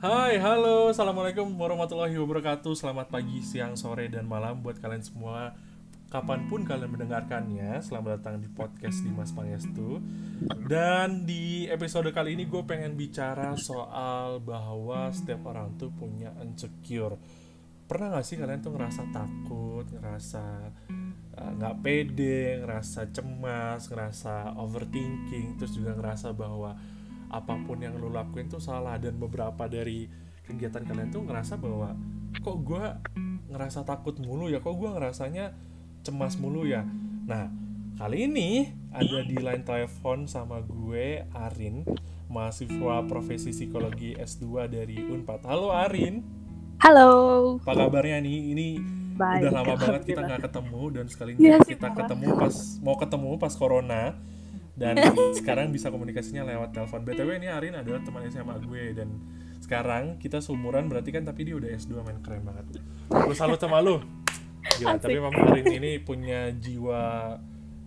Hai, halo, assalamualaikum warahmatullahi wabarakatuh. Selamat pagi, siang, sore, dan malam buat kalian semua. Kapan pun kalian mendengarkannya, selamat datang di podcast Dimas Pangestu. Dan di episode kali ini gue pengen bicara soal bahwa setiap orang tuh punya insecure. Pernah gak sih kalian tuh ngerasa takut, ngerasa eh, nggak uh, pede, ngerasa cemas, ngerasa overthinking, terus juga ngerasa bahwa apa pun yang lo lakuin tuh salah. Dan beberapa dari kegiatan kalian tuh ngerasa bahwa kok gue ngerasa takut mulu ya? Kok gue ngerasanya cemas mulu ya? Nah kali ini ada di line telepon sama gue Arin mahasiswa profesi psikologi S2 dari Unpad. Halo Arin. Halo. Apa kabarnya nih? Ini Baik, udah lama banget kita nggak ketemu dan sekali ini sih, kita ketemu pas mau ketemu pas corona dan sekarang bisa komunikasinya lewat telepon. Btw ini Arin adalah teman SMA gue. Dan sekarang kita seumuran berarti kan tapi dia udah S2 main keren banget. Lu salut sama lu? Gila, Asik. tapi memang Arin ini punya jiwa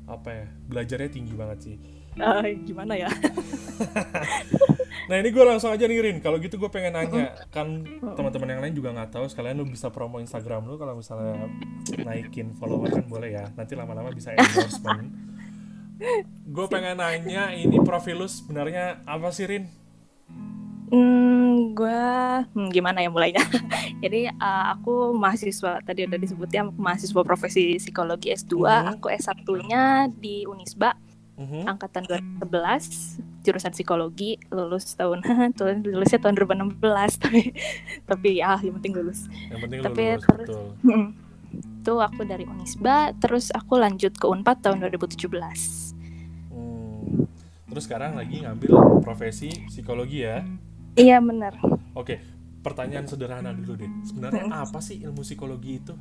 apa ya belajarnya tinggi banget sih. Eh, gimana ya? Nah ini gue langsung aja nih Rin. Kalau gitu gue pengen nanya Kan teman-teman yang lain juga nggak tahu Sekalian lu bisa promo Instagram lu Kalau misalnya naikin follower kan boleh ya. Nanti lama-lama bisa endorsement Gue pengen nanya Ini profil lu sebenarnya apa sih Rin? hmm, gue hmm, gimana ya mulainya jadi eh, aku mahasiswa tadi udah disebutnya mahasiswa profesi psikologi S2 Mhm. aku S1 nya di Unisba Mhm. angkatan 2011 jurusan psikologi lulus tahun tuh lulusnya tahun 2016 tapi tapi ya yang penting lulus Yang penting Tapi lulus terus- betul Hmm. itu aku dari Unisba terus aku lanjut ke Unpad tahun 2017 Hmm. Terus sekarang lagi ngambil profesi psikologi ya iya bener Oke, pertanyaan sederhana dulu deh Sebenarnya apa sih ilmu psikologi itu?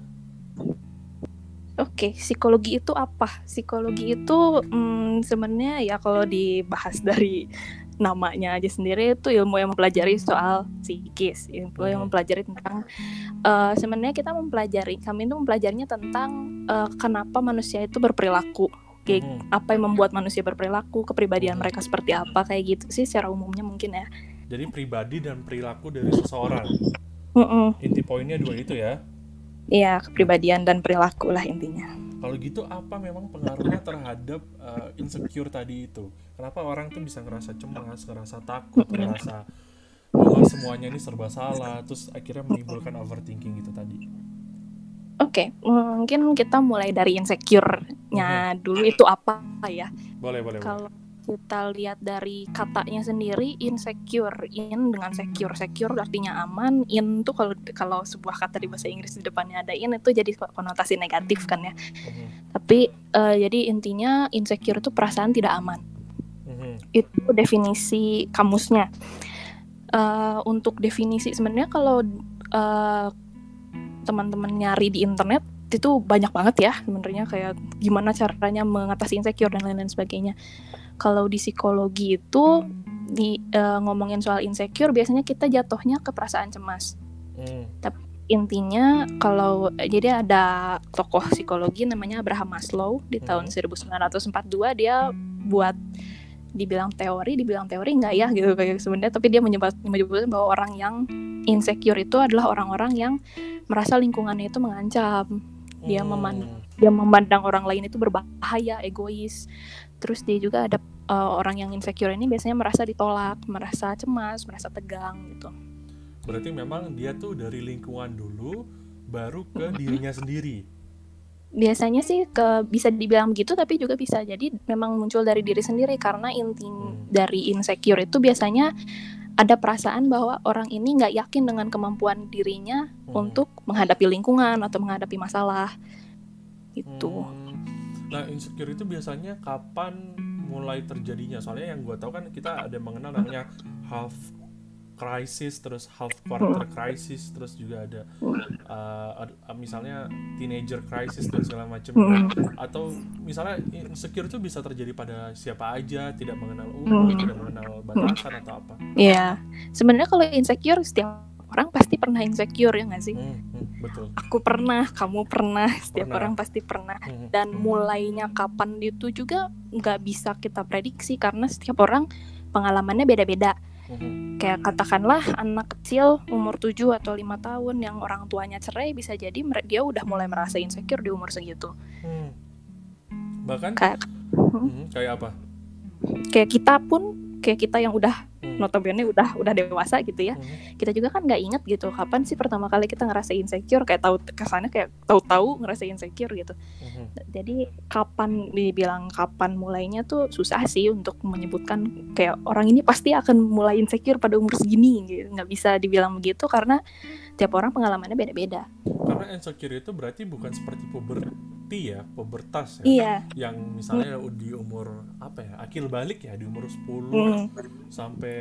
Oke, psikologi itu apa? Psikologi itu hmm, sebenarnya ya kalau dibahas dari namanya aja sendiri itu ilmu yang mempelajari soal psikis, ilmu yang Hmm. mempelajari tentang eh, sebenarnya kita mempelajari, kami itu mempelajarinya tentang eh, kenapa manusia itu berperilaku, kayak Mhm. apa yang membuat manusia berperilaku, kepribadian Hmm. mereka seperti apa, kayak gitu sih secara umumnya mungkin ya. Jadi pribadi dan perilaku dari seseorang Mm-mm. Inti poinnya dua itu ya Iya, kepribadian dan perilaku lah intinya. Kalau gitu apa memang pengaruhnya terhadap uh, insecure tadi itu? Kenapa orang tuh bisa ngerasa cemas, ngerasa takut, ngerasa bahwa semuanya ini serba salah, terus akhirnya menimbulkan overthinking gitu tadi? Oke, mungkin kita mulai dari insecure-nya dulu itu apa ya? Boleh, boleh. Kalau kita lihat dari katanya sendiri insecure, in dengan secure, secure artinya aman, in tuh kalau kalau sebuah kata di bahasa Inggris di depannya ada in itu jadi konotasi negatif kan ya. Mhm, Tapi eh, jadi intinya insecure itu perasaan tidak aman. mhm, Itu definisi kamusnya. Eh, untuk definisi sebenarnya kalau eh, teman-teman nyari di internet itu banyak banget ya sebenarnya kayak gimana caranya mengatasi insecure dan lain-lain sebagainya. Kalau di psikologi itu di eh, ngomongin soal insecure biasanya kita jatuhnya ke perasaan cemas. mhm, Intinya kalau jadi ada tokoh psikologi namanya Abraham Maslow di tahun Mhm. 1942 dia buat dibilang teori, dibilang teori enggak ya gitu kayak sebenarnya tapi dia menyebut menyebutkan bahwa orang yang insecure itu adalah orang-orang yang merasa lingkungannya itu mengancam. Dia mhm. memandang dia memandang orang lain itu berbahaya, egois. Terus dia juga ada uh, orang yang insecure ini biasanya merasa ditolak, merasa cemas, merasa tegang gitu. Berarti memang dia tuh dari lingkungan dulu, baru ke dirinya sendiri. Biasanya sih ke bisa dibilang begitu tapi juga bisa jadi memang muncul dari diri sendiri karena inti Hmm. dari insecure itu biasanya ada perasaan bahwa orang ini nggak yakin dengan kemampuan dirinya Mhm. untuk menghadapi lingkungan atau menghadapi masalah itu. Hmm. Nah, insecure itu biasanya kapan mulai terjadinya? Soalnya yang gue tahu kan kita ada mengenal namanya half crisis, terus half quarter crisis, terus juga ada uh, uh, misalnya teenager crisis dan segala macam. Hmm. Atau misalnya insecure itu bisa terjadi pada siapa aja, tidak mengenal umur, Hmm. tidak mengenal batasan atau apa. Iya, sebenarnya kalau insecure setiap orang pasti pernah insecure ya nggak sih? Hmm, hmm, betul. Aku pernah, kamu pernah, setiap Pernah. orang pasti pernah. Hmm, Dan mulainya kapan itu juga nggak bisa kita prediksi karena setiap orang pengalamannya beda-beda. Mhm. Kayak katakanlah anak kecil umur 7 atau lima tahun yang orang tuanya cerai bisa jadi dia udah mulai merasa insecure di umur segitu. Hmm. Bahkan Kayak Mhm, kayak apa? kayak kita pun kayak kita yang udah Hmm. notabene udah udah dewasa gitu ya. Mhm. Kita juga kan nggak inget gitu kapan sih pertama kali kita ngerasa insecure kayak tahu kesannya kayak tahu-tahu ngerasa insecure gitu. Mhm. Jadi kapan dibilang kapan mulainya tuh susah sih untuk menyebutkan kayak orang ini pasti akan mulai insecure pada umur segini gitu. nggak bisa dibilang begitu karena tiap orang pengalamannya beda-beda. Karena insecure itu berarti bukan seperti puberti ya, pubertas ya. Iya. Yang misalnya di umur apa ya? Akil balik ya di umur 10 Mm. sampai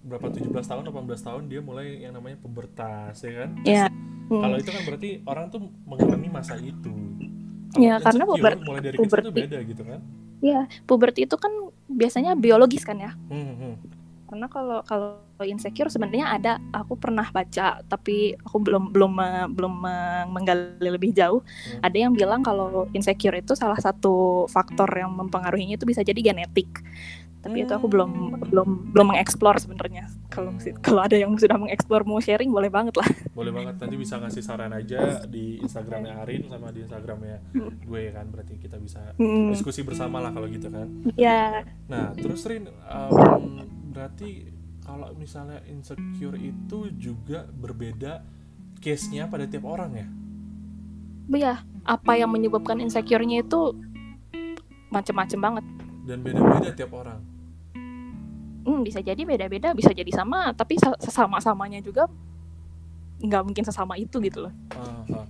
berapa 17 tahun 18 tahun dia mulai yang namanya pubertas ya kan? Iya. Mm. Kalau itu kan berarti orang tuh mengalami masa itu. Iya, karena insecure, puber- mulai dari kecil itu puberti. beda gitu kan? Iya, puberti itu kan biasanya biologis kan ya. Hmm, hmm. Karena kalau kalau insecure sebenarnya ada aku pernah baca tapi aku belum belum belum me- menggali lebih jauh. Hmm. Ada yang bilang kalau insecure itu salah satu faktor yang mempengaruhinya itu bisa jadi genetik. Tapi itu aku belum belum belum mengeksplor sebenarnya. Kalau Hmm. kalau ada yang sudah mengeksplor mau sharing boleh banget lah. Boleh banget nanti bisa ngasih saran aja di Instagramnya Arin sama di Instagramnya Hmm. gue kan berarti kita bisa Hmm, diskusi bersama lah kalau gitu kan. Iya. Nah, terus Rin, um, berarti kalau misalnya insecure itu juga berbeda case-nya pada tiap orang ya? Iya, apa yang menyebabkan insecure-nya itu macem-macem banget. Dan beda-beda tiap orang. Hmm, bisa jadi beda-beda, bisa jadi sama, tapi sa- sesama-samanya juga nggak mungkin sesama itu gitu loh. Aha.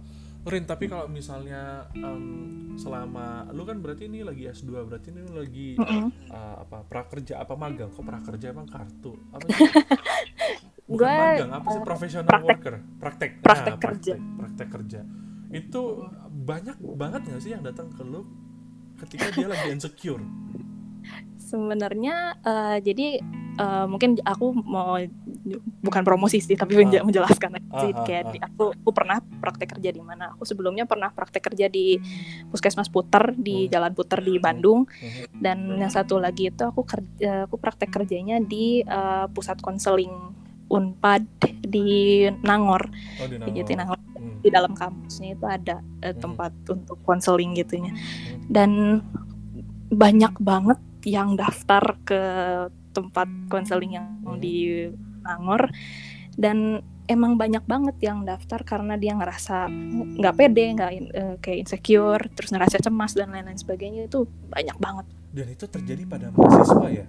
Rin, tapi kalau misalnya um, selama lu kan berarti ini lagi S2, berarti ini lagi Mm-mm. uh, apa prakerja apa magang? Kok prakerja emang kartu? Apa sih? Bukan Gue, magang, apa sih professional praktek. worker? Praktek. Praktek Nah, kerja. Praktek, praktek kerja. Itu banyak banget nggak sih yang datang ke lu ketika dia lagi insecure? Sebenarnya eh, jadi eh, mungkin aku mau bukan promosi sih, tapi menja- menjelaskan aja sih kayak ah. di- aku aku pernah praktek kerja di mana. Aku sebelumnya pernah praktek kerja di Puskesmas Puter di Hmm. Jalan Puter di Bandung Mhm. dan yang satu lagi itu aku kerja aku praktek kerjanya di eh, pusat konseling Unpad di Nangor. Oh, di Nangor. Nangor Hmm. di dalam kampusnya itu ada eh, Hmm. tempat untuk konseling gitunya. Hmm. Dan banyak banget yang daftar ke tempat konseling yang Hmm. di Nangor dan emang banyak banget yang daftar karena dia ngerasa nggak pede, nggak in- eh, kayak insecure, terus ngerasa cemas dan lain-lain sebagainya itu banyak banget. Dan itu terjadi pada mahasiswa ya?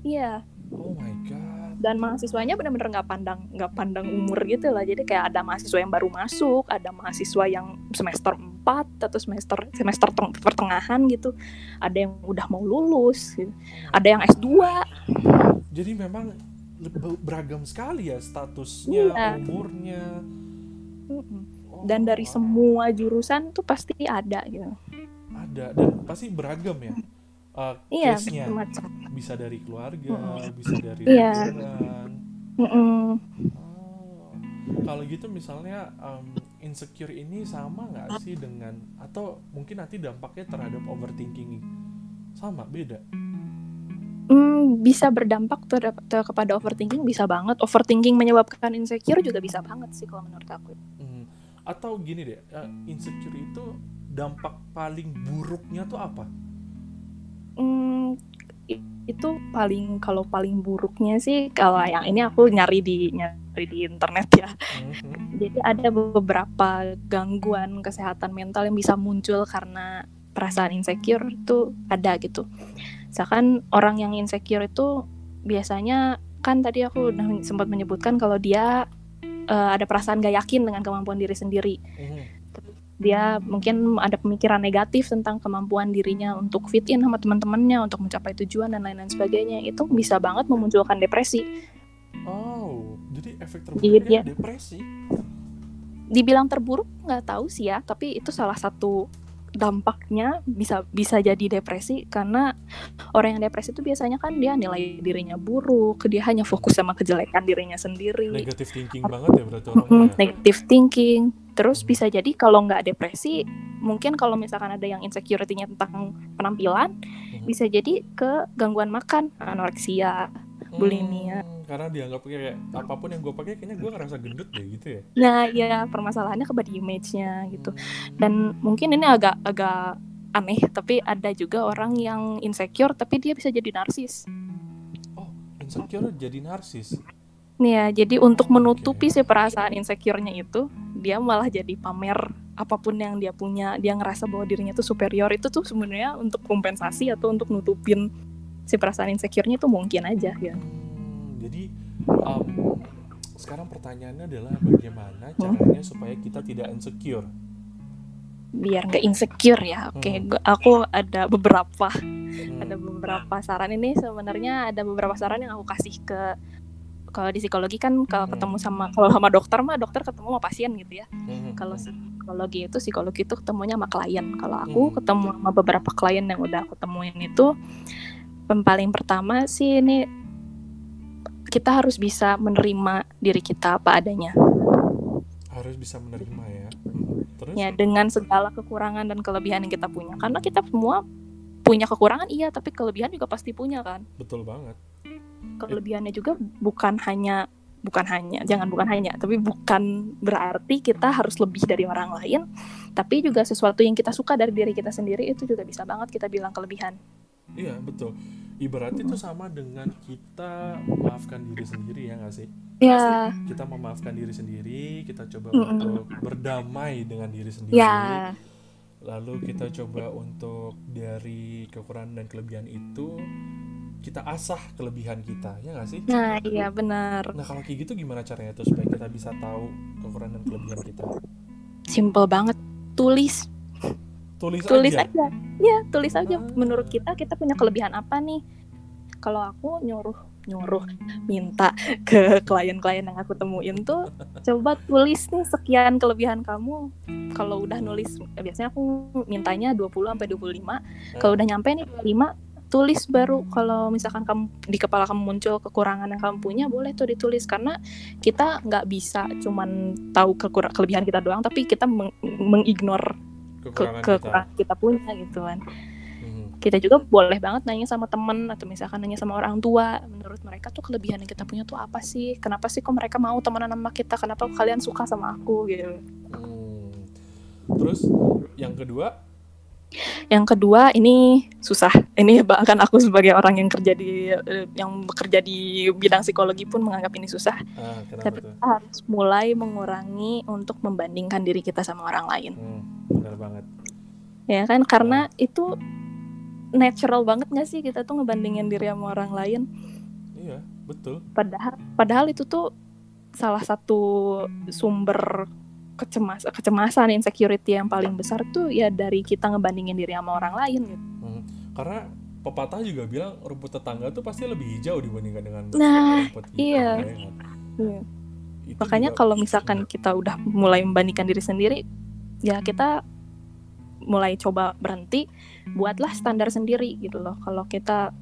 Iya, Oh my god. dan mahasiswanya benar-benar nggak pandang nggak pandang umur gitu lah. Jadi kayak ada mahasiswa yang baru masuk, ada mahasiswa yang semester 4 atau semester semester teng- pertengahan gitu. Ada yang udah mau lulus, gitu. ada yang S2. Jadi memang beragam sekali ya statusnya, Iya. umurnya. Oh, Dan dari semua jurusan tuh pasti ada gitu. ada dan pasti beragam ya. Uh, Iya, case-nya macam. bisa dari keluarga, bisa dari Iya. lingkungan. Mm-mm. Oh. Kalau gitu misalnya um, insecure ini sama nggak sih dengan atau mungkin nanti dampaknya terhadap overthinking sama beda? Hmm, bisa berdampak terhadap- ter- kepada overthinking bisa banget. Overthinking menyebabkan insecure juga bisa banget sih kalau menurut aku. Hmm. Atau gini deh, uh, insecure itu dampak paling buruknya tuh apa? Hmm, itu paling kalau paling buruknya sih kalau yang ini aku nyari di nyari di internet ya. Mhm. Jadi ada beberapa gangguan kesehatan mental yang bisa muncul karena perasaan insecure itu ada gitu. Misalkan orang yang insecure itu biasanya kan tadi aku udah sempat menyebutkan kalau dia eh, ada perasaan gak yakin dengan kemampuan diri sendiri. Mhm. Dia mungkin ada pemikiran negatif tentang kemampuan dirinya untuk fit in sama teman-temannya, untuk mencapai tujuan dan lain-lain sebagainya. Itu bisa banget memunculkan depresi. Oh, jadi efek Iya, terburuknya iya. depresi. dibilang terburuk nggak tahu sih ya tapi itu salah satu dampaknya bisa bisa jadi depresi karena orang yang depresi itu biasanya kan dia nilai dirinya buruk dia hanya fokus sama kejelekan dirinya sendiri Negative thinking banget ya berarti orangnya. Mm, ya? negative thinking terus bisa jadi kalau nggak depresi mungkin kalau misalkan ada yang insecurity-nya tentang penampilan Mhm. bisa jadi ke gangguan makan anoreksia bulimia. Hmm. karena dianggap kayak apa pun yang gue pakai kayaknya gue ngerasa gendut deh gitu ya Nah, ya permasalahannya ke body image-nya gitu. Hmm, Dan mungkin ini agak agak aneh, tapi ada juga orang yang insecure tapi dia bisa jadi narsis. oh insecure jadi narsis Nih ya, jadi untuk menutupi si perasaan insecure-nya itu, dia malah jadi pamer apa pun yang dia punya. Dia ngerasa bahwa dirinya tuh superior itu tuh sebenarnya untuk kompensasi atau untuk nutupin si perasaan insecure-nya itu mungkin aja ya. Hmm, jadi um, sekarang pertanyaannya adalah bagaimana caranya supaya kita tidak insecure Biar nggak insecure ya. Oke, Hmm. gua- aku ada beberapa Hmm, ada beberapa saran ini sebenarnya ada beberapa saran yang aku kasih ke kalau di psikologi kan kalau Hmm. ketemu sama kalau sama dokter mah dokter ketemu sama pasien gitu ya hmm, kalau hmm, psikologi itu psikologi itu ketemunya sama klien kalau aku Hmm. ketemu sama beberapa klien yang udah aku temuin itu paling pertama sih ini kita harus bisa menerima diri kita apa adanya. Harus bisa menerima ya. Terus? Ya dengan segala kekurangan dan kelebihan yang kita punya. Karena kita semua punya kekurangan iya tapi kelebihan juga pasti punya kan? Betul banget. Kelebihannya juga bukan hanya bukan hanya jangan bukan hanya tapi bukan berarti kita harus lebih dari orang lain tapi juga sesuatu yang kita suka dari diri kita sendiri itu juga bisa banget kita bilang kelebihan iya betul. Ibaratnya itu sama dengan kita memaafkan diri sendiri ya nggak sih? Ya kita memaafkan diri sendiri kita coba Mm-mm. untuk berdamai dengan diri sendiri. Ya lalu kita coba untuk dari kekurangan dan kelebihan itu kita asah kelebihan kita ya nggak sih? Nah iya benar. Nah kalau kayak gitu gimana caranya tuh supaya kita bisa tahu kekurangan dan kelebihan kita? Simple banget tulis tulis, tulis aja. aja. Ya tulis aja. Ah. menurut kita kita punya kelebihan apa nih? Kalau aku nyuruh nyuruh minta ke klien-klien yang aku temuin tuh coba tulis nih sekian kelebihan kamu. Kalau udah nulis biasanya aku mintanya 20 sampai 25 kalau udah nyampe nih 25 tulis baru. Kalau misalkan kamu di kepala kamu muncul kekurangan yang kamu punya boleh tuh ditulis. Karena kita nggak bisa cuman tahu kekurang kelebihan kita doang tapi kita meng- mengignore ke kekurangan kita. kekurangan kita punya gitu kan. Mhm. kita juga boleh banget nanya sama temen atau misalkan nanya sama orang tua. Menurut mereka tuh kelebihan yang kita punya tuh apa sih? Kenapa sih kok mereka mau temenan sama kita? Kenapa kalian suka sama aku gitu. Hmm. terus yang kedua? Yang kedua ini susah. Ini bahkan aku sebagai orang yang kerja di yang bekerja di bidang psikologi pun menganggap ini susah. Ah, tapi kita harus mulai mengurangi untuk membandingkan diri kita sama orang lain. Hmm, benar banget ya kan karena itu natural banget gak sih kita tuh ngebandingin diri sama orang lain iya betul padahal padahal itu tuh salah satu sumber kecemas kecemasan insecurity yang paling besar tuh ya dari kita ngebandingin diri sama orang lain gitu. Hmm. karena pepatah juga bilang rumput tetangga tuh pasti lebih hijau dibandingkan dengan Nah, rumput kita iya. ya kan? Iya. Makanya kalau misalkan kita udah mulai membandingkan diri sendiri, ya kita mulai coba berhenti, buatlah standar sendiri gitu loh. Kalau kita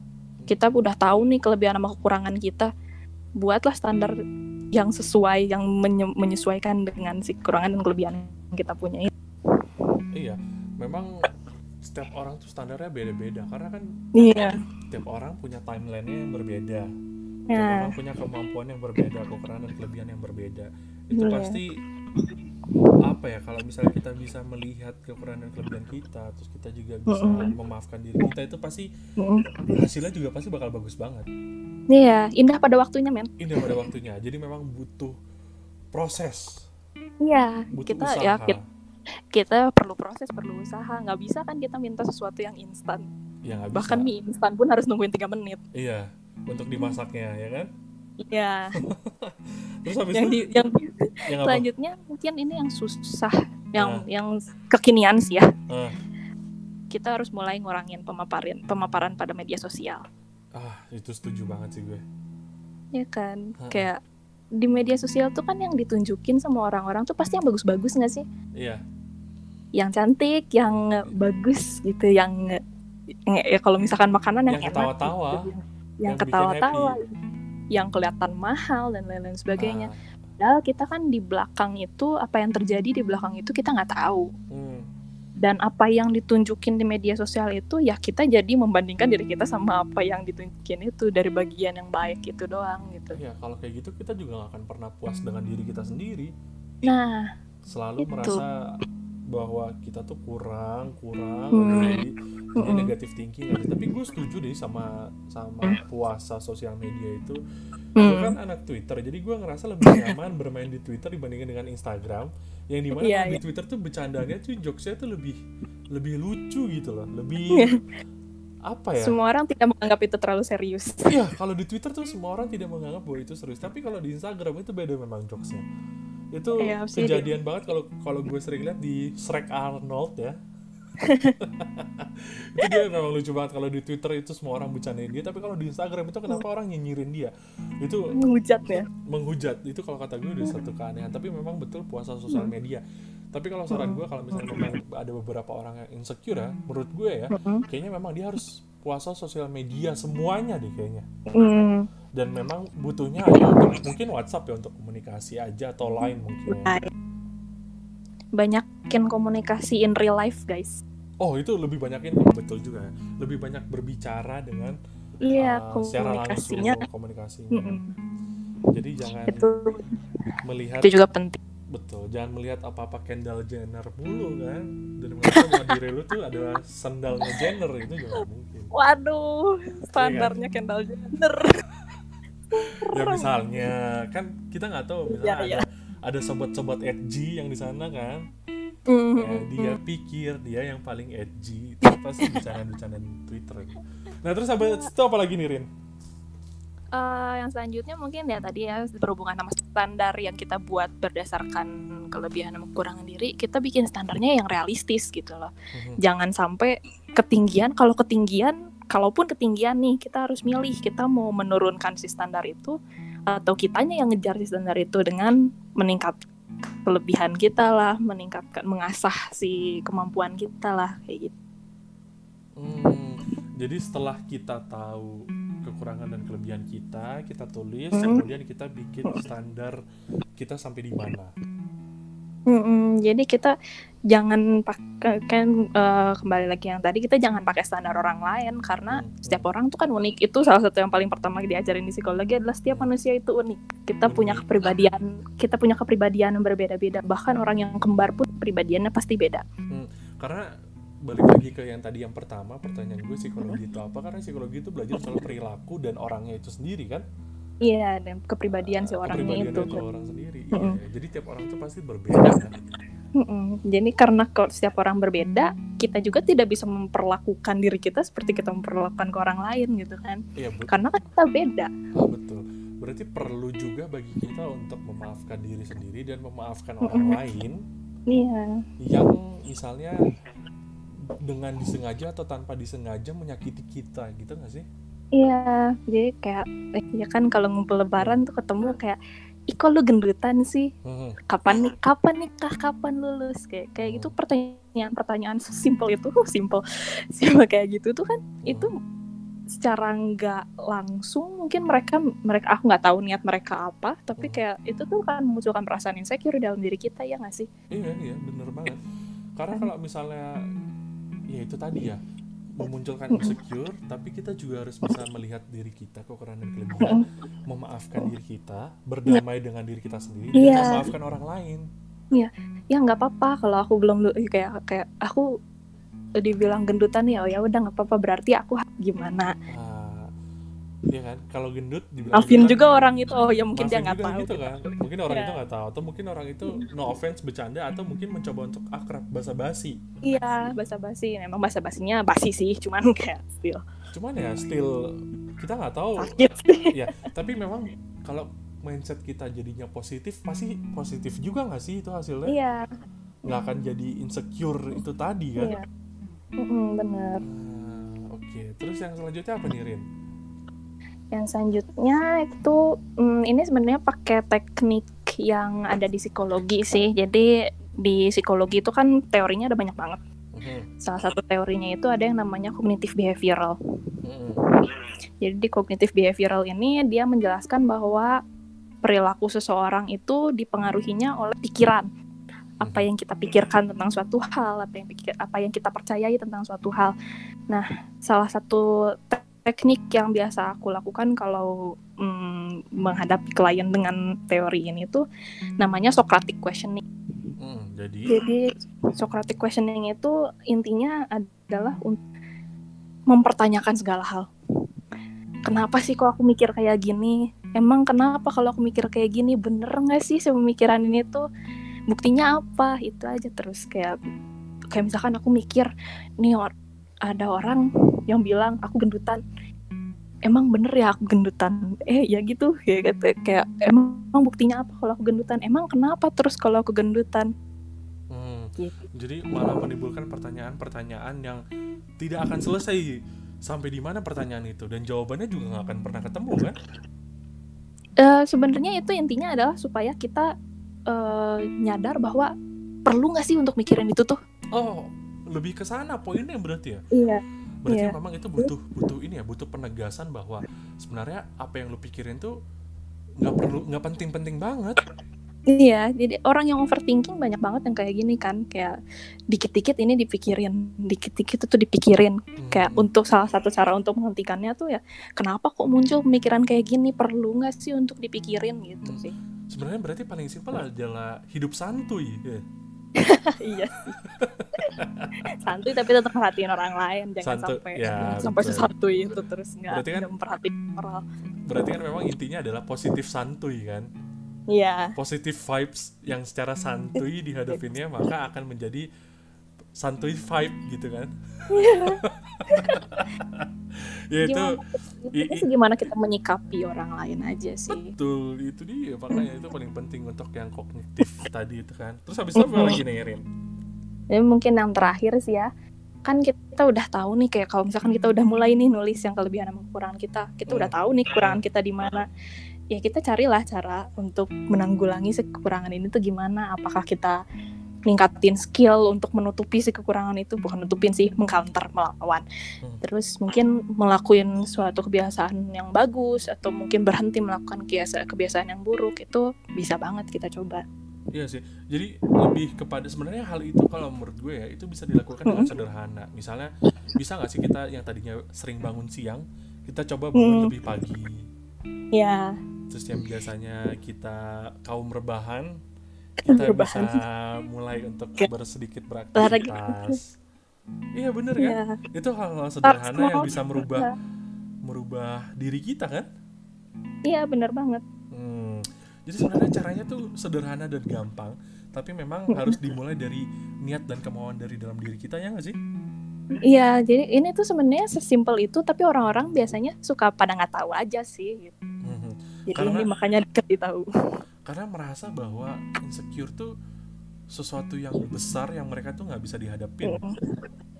kita udah tahu nih kelebihan sama kekurangan kita, buatlah standar yang sesuai, yang menye- menyesuaikan dengan si kekurangan dan kelebihan yang kita punya. iya memang setiap orang tuh standarnya beda-beda karena kan Iya. setiap orang punya timelinenya yang berbeda Nah, orang punya kemampuan yang berbeda kekurangan dan kelebihan yang berbeda itu Iya. pasti apa ya kalau misalnya kita bisa melihat kekurangan dan kelebihan kita terus kita juga bisa Mm-mm. memaafkan diri kita itu pasti mm, hasilnya juga pasti bakal bagus banget iya, indah pada waktunya, men. indah pada waktunya jadi memang butuh proses Iya, butuh kita usaha ya kita, kita perlu proses, perlu usaha. Nggak bisa kan kita minta sesuatu yang instan. ya bisa Bahkan mie instan pun harus nungguin tiga menit. iya untuk dimasaknya ya kan Iya. terus habis yang itu di yang yang apa selanjutnya mungkin ini yang susah yang Nah. yang kekinian sih ya Ah. kita harus mulai ngurangin pemaparan pemaparan pada media sosial ah itu setuju banget sih gue ya kan Ha-ha. kayak di media sosial tuh kan yang ditunjukin sama orang-orang tuh pasti yang bagus-bagus nggak sih iya yang cantik yang bagus gitu yang yang- ya kalau misalkan makanan yang, Yang ketawa-tawa. gitu. yang, Yang ketawa-tawa yang kelihatan mahal dan lain-lain sebagainya. Ah, padahal kita kan di belakang itu apa yang terjadi di belakang itu kita nggak tahu. Hmm. dan apa yang ditunjukin di media sosial itu ya kita jadi membandingkan diri kita sama apa yang ditunjukin itu dari bagian yang baik itu doang gitu. Ya kalau kayak gitu kita juga gak akan pernah puas dengan diri kita sendiri. Nah selalu Itu. merasa bahwa kita tuh kurang kurang Hmm. jadi, jadi Mm-mm. negatif thinking aja. tapi gue setuju deh sama sama puasa sosial media itu gue Hmm. kan anak Twitter jadi gue ngerasa lebih nyaman bermain di Twitter dibandingkan dengan Instagram yang di mana Iya, kalau di iya. Twitter tuh bercandanya tuh jokesnya tuh lebih lebih lucu gitu loh lebih apa ya semua orang tidak menganggap itu terlalu serius Iya, kalau di Twitter tuh semua orang tidak menganggap bahwa itu serius. Tapi kalau di Instagram itu beda memang jokesnya. Itu Iya, kejadian banget kalau kalau gue sering lihat di Shrek Arnold ya. itu dia memang lucu banget kalau di Twitter itu semua orang bercandain dia, tapi kalau di Instagram itu kenapa orang nyinyirin dia? Itu menghujat ya? Menghujat. Itu kalau kata gue udah satu keanehan. Tapi memang betul puasa sosial media. Tapi kalau saran gue kalau misalnya memang ada beberapa orang yang insecure ya menurut gue ya Mm-mm. kayaknya memang dia harus puasa sosial media semuanya deh kayaknya. Hmm, dan memang butuhnya hanya untuk mungkin WhatsApp ya untuk komunikasi aja atau lain mungkin. Ya. banyakin komunikasi in real life guys. Oh itu lebih banyakin betul juga ya. lebih banyak berbicara dengan iya uh, secara komunikasinya. langsung komunikasinya. Mm-mm. jadi jangan itu melihat itu juga penting. Betul jangan melihat apa apa Kendall Jenner mulu kan? Dan bahwa diri lu tuh adalah sandalnya Jenner itu juga mungkin. Waduh Iya standarnya Kendall Jenner ya misalnya kan kita nggak tahu misalnya iya. ada ada sobat-sobat edgy yang di sana kan Hmm, ya, dia pikir dia yang paling edgy itu pasti bercanda-bercanda di Twitter nah terus habis itu apa lagi nih Rin Eh, yang selanjutnya mungkin ya tadi ya berhubungan sama standar yang kita buat berdasarkan kelebihan dan kekurangan diri, kita bikin standarnya yang realistis gitu loh. Mhm. Jangan sampai ketinggian. Kalau ketinggian, kalaupun ketinggian nih, kita harus milih kita mau menurunkan si standar itu atau kitanya yang ngejar si standar itu dengan meningkat kelebihan kita lah, meningkatkan mengasah si kemampuan kita lah kayak gitu. Hmm, jadi setelah kita tahu kekurangan dan kelebihan kita, kita tulis, Hmm. kemudian kita bikin standar kita sampai di mana. Mm-mm, jadi kita jangan pakai kan eh, kembali lagi yang tadi kita jangan pakai standar orang lain karena Hmm, setiap orang tuh kan unik itu salah satu yang paling pertama diajarin di psikologi adalah setiap manusia itu unik kita punya Unik. kepribadian kita punya kepribadian yang berbeda-beda bahkan orang yang kembar pun kepribadiannya pasti beda Karena balik lagi ke yang tadi yang pertama, pertanyaan gue psikologi itu apa? Karena psikologi itu belajar soal perilaku dan orangnya itu sendiri kan? iya dan kepribadian si orangnya Kepribadiannya itu orang sendiri. Mm-mm. Iya, Jadi tiap orang tuh pasti berbeda kan? Mm-mm. jadi karena kalau setiap orang berbeda kita juga tidak bisa memperlakukan diri kita seperti kita memperlakukan ke orang lain gitu kan Iya, karena kan kita beda betul. Berarti perlu juga bagi kita untuk memaafkan diri sendiri dan memaafkan orang Mm-mm. lain iya yang misalnya dengan disengaja atau tanpa disengaja menyakiti kita gitu nggak sih? Iya, jadi kayak ya kan kalau ngumpul lebaran tuh ketemu kayak Ih kok lu gendutan sih? Hmm, Kapan nih? Kapan nikah? Kapan lulus? Kayak kayak gitu pertanyaan-pertanyaan simpel itu, simpel, simpel kayak gitu tuh kan itu secara nggak langsung mungkin mereka mereka aku nggak tahu niat mereka apa tapi Hmm. kayak itu tuh kan memunculkan perasaan insecure dalam diri kita ya nggak sih? Iya iya bener banget. Karena kalau misalnya ya itu tadi ya memunculkan insecure, tapi kita juga harus bisa melihat diri kita kekurangan dan kelebihan, memaafkan diri kita, berdamai dengan diri kita sendiri, dan Iya. memaafkan orang lain. Ya nggak apa-apa kalau aku belum lu- kayak kayak aku dibilang gendutan ya oh ya udah nggak apa-apa berarti aku gimana? Ah, Iya kan? Kalau gendut dibilang Alvin gendutan, juga orang itu oh ya mungkin dia maafin nggak tahu gitu kan. Mungkin orang Iya. itu nggak tahu atau mungkin orang itu no offense bercanda atau mungkin mencoba untuk akrab basa-basi. Iya, basa-basi. Memang basa-basinya basi sih, cuman kayak still Cuman ya still kita nggak tahu sakit sih. ya tapi memang kalau mindset kita jadinya positif pasti positif juga nggak sih itu hasilnya Iya, nggak akan jadi insecure itu tadi kan iya. Mm-mm, bener. Ah, oke terus yang selanjutnya apa nih Rin Yang selanjutnya itu mm, ini sebenarnya pakai teknik yang ada di psikologi sih. Jadi di psikologi itu kan teorinya ada banyak banget. Mhm, Salah satu teorinya itu ada yang namanya cognitive behavioral. mhm, Jadi di cognitive behavioral ini dia menjelaskan bahwa perilaku seseorang itu dipengaruhinya oleh pikiran. apa yang kita pikirkan tentang suatu hal, apa yang pikir apa yang kita percayai tentang suatu hal. Nah, salah satu teknik yang biasa aku lakukan kalau mm, menghadapi klien dengan teori ini tuh namanya Socratic questioning. Hmm, jadi Jadi Socratic questioning itu intinya adalah untuk mempertanyakan segala hal. Kenapa sih kok aku mikir kayak gini? Emang kenapa kalau aku mikir kayak gini bener nggak sih pemikiran ini tuh buktinya apa? Itu aja terus kayak kayak misalkan aku mikir nih or- ada orang yang bilang aku gendutan. Emang bener ya aku gendutan? Eh ya gitu kayak gitu. kayak emang buktinya apa kalau aku gendutan? Emang kenapa terus kalau aku gendutan? hmm, Gitu. jadi malah menimbulkan pertanyaan-pertanyaan yang tidak akan selesai sampai di mana pertanyaan itu dan jawabannya juga nggak akan pernah ketemu kan? Eh, sebenarnya itu intinya adalah supaya kita eh, nyadar bahwa perlu nggak sih untuk mikirin itu tuh Oh, lebih ke sana poinnya berarti ya. iya Berarti Iya. memang itu butuh butuh ini ya, butuh penegasan bahwa sebenarnya apa yang lu pikirin tuh nggak perlu nggak penting-penting banget. iya jadi orang yang overthinking banyak banget yang kayak gini kan kayak dikit-dikit ini dipikirin dikit-dikit itu dipikirin Hmm, kayak untuk salah satu cara untuk menghentikannya tuh ya kenapa kok muncul pemikiran kayak gini perlu nggak sih untuk dipikirin gitu Hmm. sih sebenarnya berarti paling simpel adalah hidup santuy. Ya. iya sih santuy tapi tetap perhatiin orang lain jangan Santuy, sampai ya, sampai betul. sesatuy itu terus nggak Berarti kan- memperhatiin moral Berarti kan memang intinya adalah positif santuy kan. iya Positif vibes yang secara santuy dihadapinnya maka akan menjadi santuy vibe gitu kan. ya itu gimana, i- itu gimana kita menyikapi orang lain aja sih betul itu dia makanya itu paling penting untuk yang kognitif tadi itu kan. Terus habis itu apa lagi nih? Jadi mungkin yang terakhir sih ya kan kita udah tahu nih kayak kalau misalkan kita udah mulai nih nulis yang kelebihan sama kekurangan kita kita udah tahu nih kekurangan kita di mana ya kita carilah cara untuk menanggulangi si kekurangan ini tuh gimana apakah kita ningkatin skill untuk menutupi si kekurangan itu bukan nutupin sih mengcounter melawan Hmm. terus mungkin melakukan suatu kebiasaan yang bagus atau mungkin berhenti melakukan kebiasaan yang buruk itu bisa banget kita coba Iya sih. Jadi lebih kepada sebenarnya hal itu kalau menurut gue ya itu bisa dilakukan dengan sederhana. Misalnya bisa nggak sih kita yang tadinya sering bangun siang kita coba bangun Hmm. lebih pagi. ya Terus yang biasanya kita kaum rebahan kita bisa mulai untuk bersedikit beraktivitas. Iya bener kan? ya Itu hal-hal sederhana yang bisa merubah merubah diri kita kan? iya bener banget Hmm. Jadi sebenarnya caranya tuh sederhana dan gampang, tapi memang harus dimulai dari niat dan kemauan dari dalam diri kita ya nggak sih? Iya, jadi ini tuh sebenarnya sesimpel itu, tapi orang-orang biasanya suka pada nggak tahu aja sih. Gitu. Mhm. Jadi Karena- ini makanya dikasih tahu. Karena merasa bahwa insecure tuh sesuatu yang besar yang mereka tuh nggak bisa dihadapin.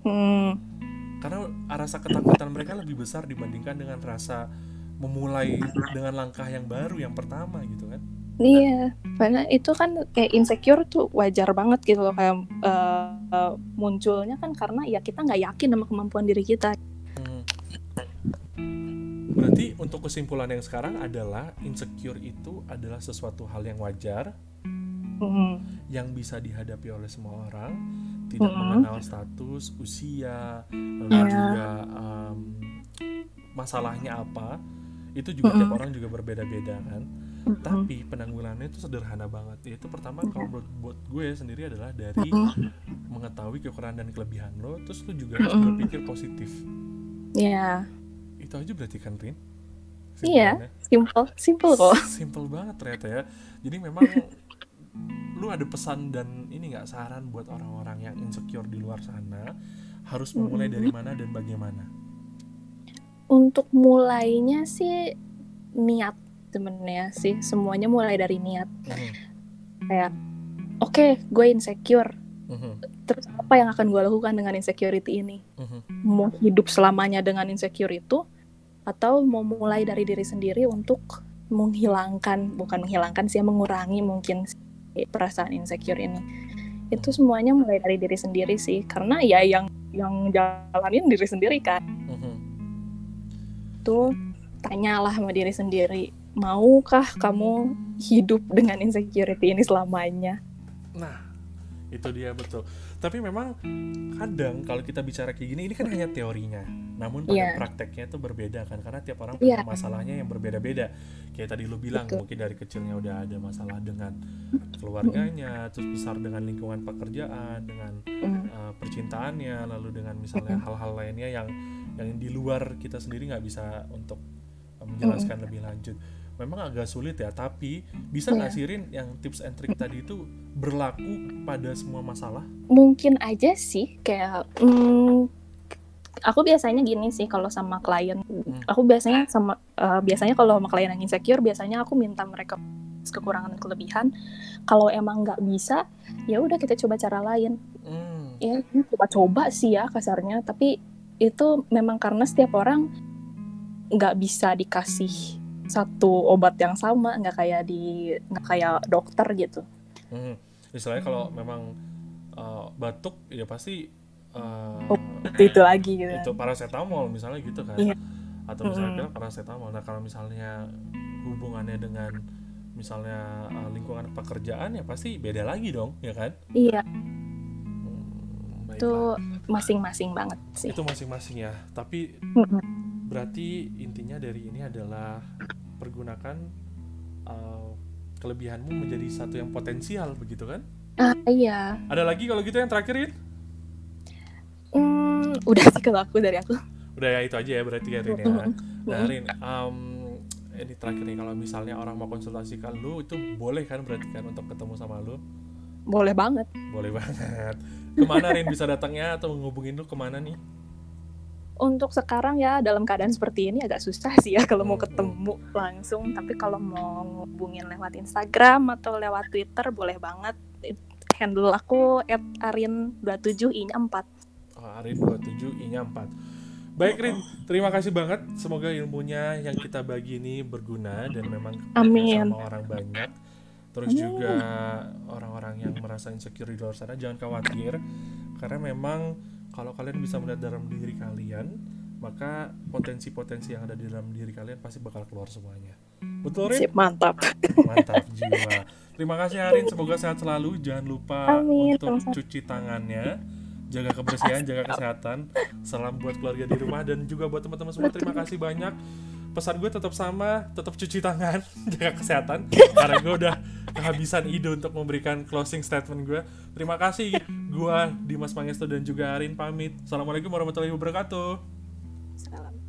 Hmm, Karena rasa ketakutan mereka lebih besar dibandingkan dengan rasa memulai dengan langkah yang baru yang pertama gitu kan? iya, karena itu kan kayak insecure tuh wajar banget gitu loh kayak eh, eh, munculnya kan karena ya kita nggak yakin sama kemampuan diri kita. Berarti untuk kesimpulan yang sekarang adalah insecure itu adalah sesuatu hal yang wajar Hmm, yang bisa dihadapi oleh semua orang, tidak Mhm. mengenal status, usia, lalu Iya. juga em, masalahnya apa. Itu juga Mhm. tiap orang juga berbeda-beda kan. hmm, Tapi penanggulangannya itu sederhana banget. Yaitu pertama kalau menurut buat gue sendiri adalah dari hmm, mengetahui kekurangan dan kelebihan lo, terus lo juga harus berpikir positif. Iya, Itu aja berarti kan Rin? Iya. Simpulannya. simple, simple kok. Simple banget ternyata ya. Jadi memang lu ada pesan dan ini nggak saran buat orang-orang yang insecure di luar sana harus memulai dari mana dan bagaimana? Untuk mulainya sih niat sebenarnya sih, semuanya mulai dari niat. Mhm, Kayak, oke, gue insecure. mhm, Terus apa yang akan gue lakukan dengan insecurity ini? mhm. Mau hidup selamanya dengan insecure itu, atau mau mulai dari diri sendiri untuk menghilangkan, bukan menghilangkan sih, mengurangi mungkin perasaan insecure ini. Itu semuanya mulai dari diri sendiri sih, karena ya yang yang jalanin diri sendiri kan. mhm. Tuh tanyalah sama diri sendiri, maukah kamu hidup dengan insecurity ini selamanya? Nah, itu dia betul tapi memang kadang kalau kita bicara kayak gini ini kan hanya teorinya. Namun pada Iya. prakteknya itu berbeda kan karena tiap orang Iya. punya masalahnya yang berbeda-beda. Kayak tadi lu bilang Betul. mungkin dari kecilnya udah ada masalah dengan keluarganya terus besar dengan lingkungan pekerjaan dengan Mm, uh, percintaannya lalu dengan misalnya hal-hal lainnya yang yang di luar kita sendiri nggak bisa untuk uh, menjelaskan lebih lanjut memang agak sulit ya tapi bisa nggak Iya. sih Rin yang tips and trick tadi itu berlaku pada semua masalah? Mungkin aja sih kayak mm, aku biasanya gini sih kalau sama klien. Aku biasanya sama eh, biasanya kalau sama klien yang insecure biasanya aku minta mereka kekurangan dan kelebihan. Kalau emang nggak bisa ya udah kita coba cara lain. Hmm, ya coba-coba sih ya kasarnya tapi itu memang karena setiap orang nggak bisa dikasih satu obat yang sama nggak kayak di nggak kayak dokter gitu. Hmm. Misalnya kalau memang uh, batuk ya pasti uh, Oh, itu itu lagi gitu. itu paracetamol misalnya gitu kan. Iya. atau misalnya bilang paracetamol. Nah kalau misalnya hubungannya dengan misalnya uh, lingkungan pekerjaan ya pasti beda lagi dong ya kan? Iya. Hmm, itu masing-masing banget sih. Itu masing-masing ya. Tapi Mm-mm. Berarti intinya dari ini adalah pergunakan uh, kelebihanmu menjadi satu yang potensial begitu kan ah iya ada lagi kalau gitu yang terakhir Rin? Hmm, udah sih kalau aku dari aku udah ya itu aja ya berarti ya Rin ya. Nah, Rin, um, ini terakhir nih kalau misalnya orang mau konsultasikan lu itu boleh kan berarti kan untuk ketemu sama lu? boleh banget Boleh banget. Ke mana Rin bisa datangnya atau menghubungin lu ke mana nih? Untuk sekarang ya dalam keadaan seperti ini agak susah sih ya kalau mau Hmm, ketemu langsung tapi kalau mau ngubungin lewat Instagram atau lewat Twitter boleh banget handle aku @arin27i4 Oh, Arin 27 I-nya 4. Baik Rin, terima kasih banget. Semoga ilmunya yang kita bagi ini berguna dan memang Amin. sama orang banyak. Terus juga orang-orang yang merasa insecure di luar sana jangan khawatir karena memang kalau kalian bisa melihat dalam diri kalian, maka potensi-potensi yang ada di dalam diri kalian pasti bakal keluar semuanya. Betul Rin? Sip, mantap Mantap jiwa. Terima kasih Arin, semoga sehat selalu. Jangan lupa Amin, untuk cuci tangannya, jaga kebersihan, jaga kesehatan. Salam buat keluarga di rumah dan juga buat teman-teman semua. Terima kasih banyak. Pesan gue tetap sama, tetap cuci tangan, jaga kesehatan. Karena gue udah kehabisan ide untuk memberikan closing statement gue. Terima kasih, gue Dimas Pangestu dan juga Arin pamit. Assalamualaikum warahmatullahi wabarakatuh. Salam.